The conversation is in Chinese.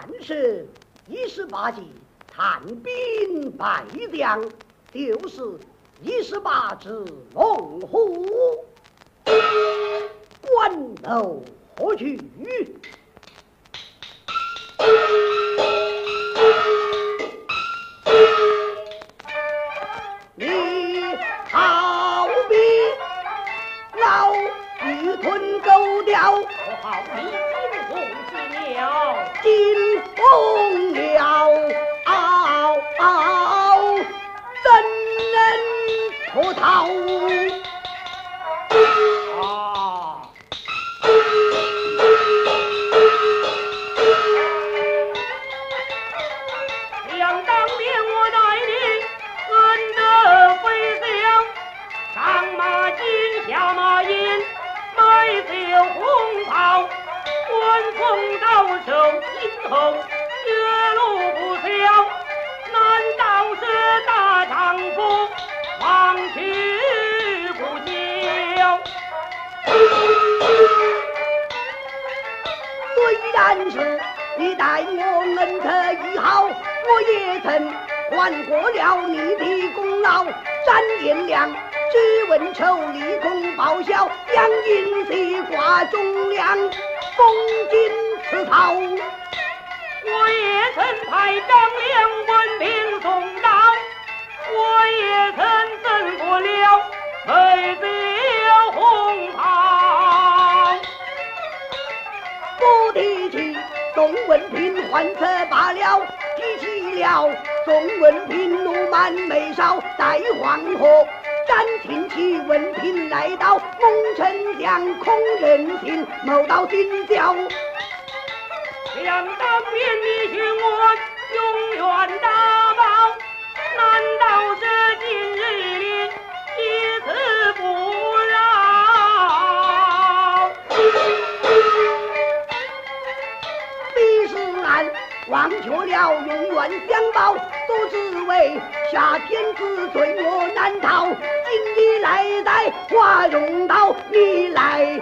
战士一十八级，探兵败将，就是一十八只猛虎，关头何去？你好比老鱼吞狗叼，我好比。想当年我带德飞上马金下马银买酒红袍关手你待我恩德已好我也曾还过了你的功劳斩颜良诛文丑立功报效将军西挂忠良封金赐讨我也曾提起宋文平换策罢了，提起了。宋文平怒满眉梢，待黄河斩听起文平来到，蒙丞相恐人心，谋到今朝。想当年你许我永远大忘却了永远相报。都只为下天子罪我难逃，今你来在华容刀，你来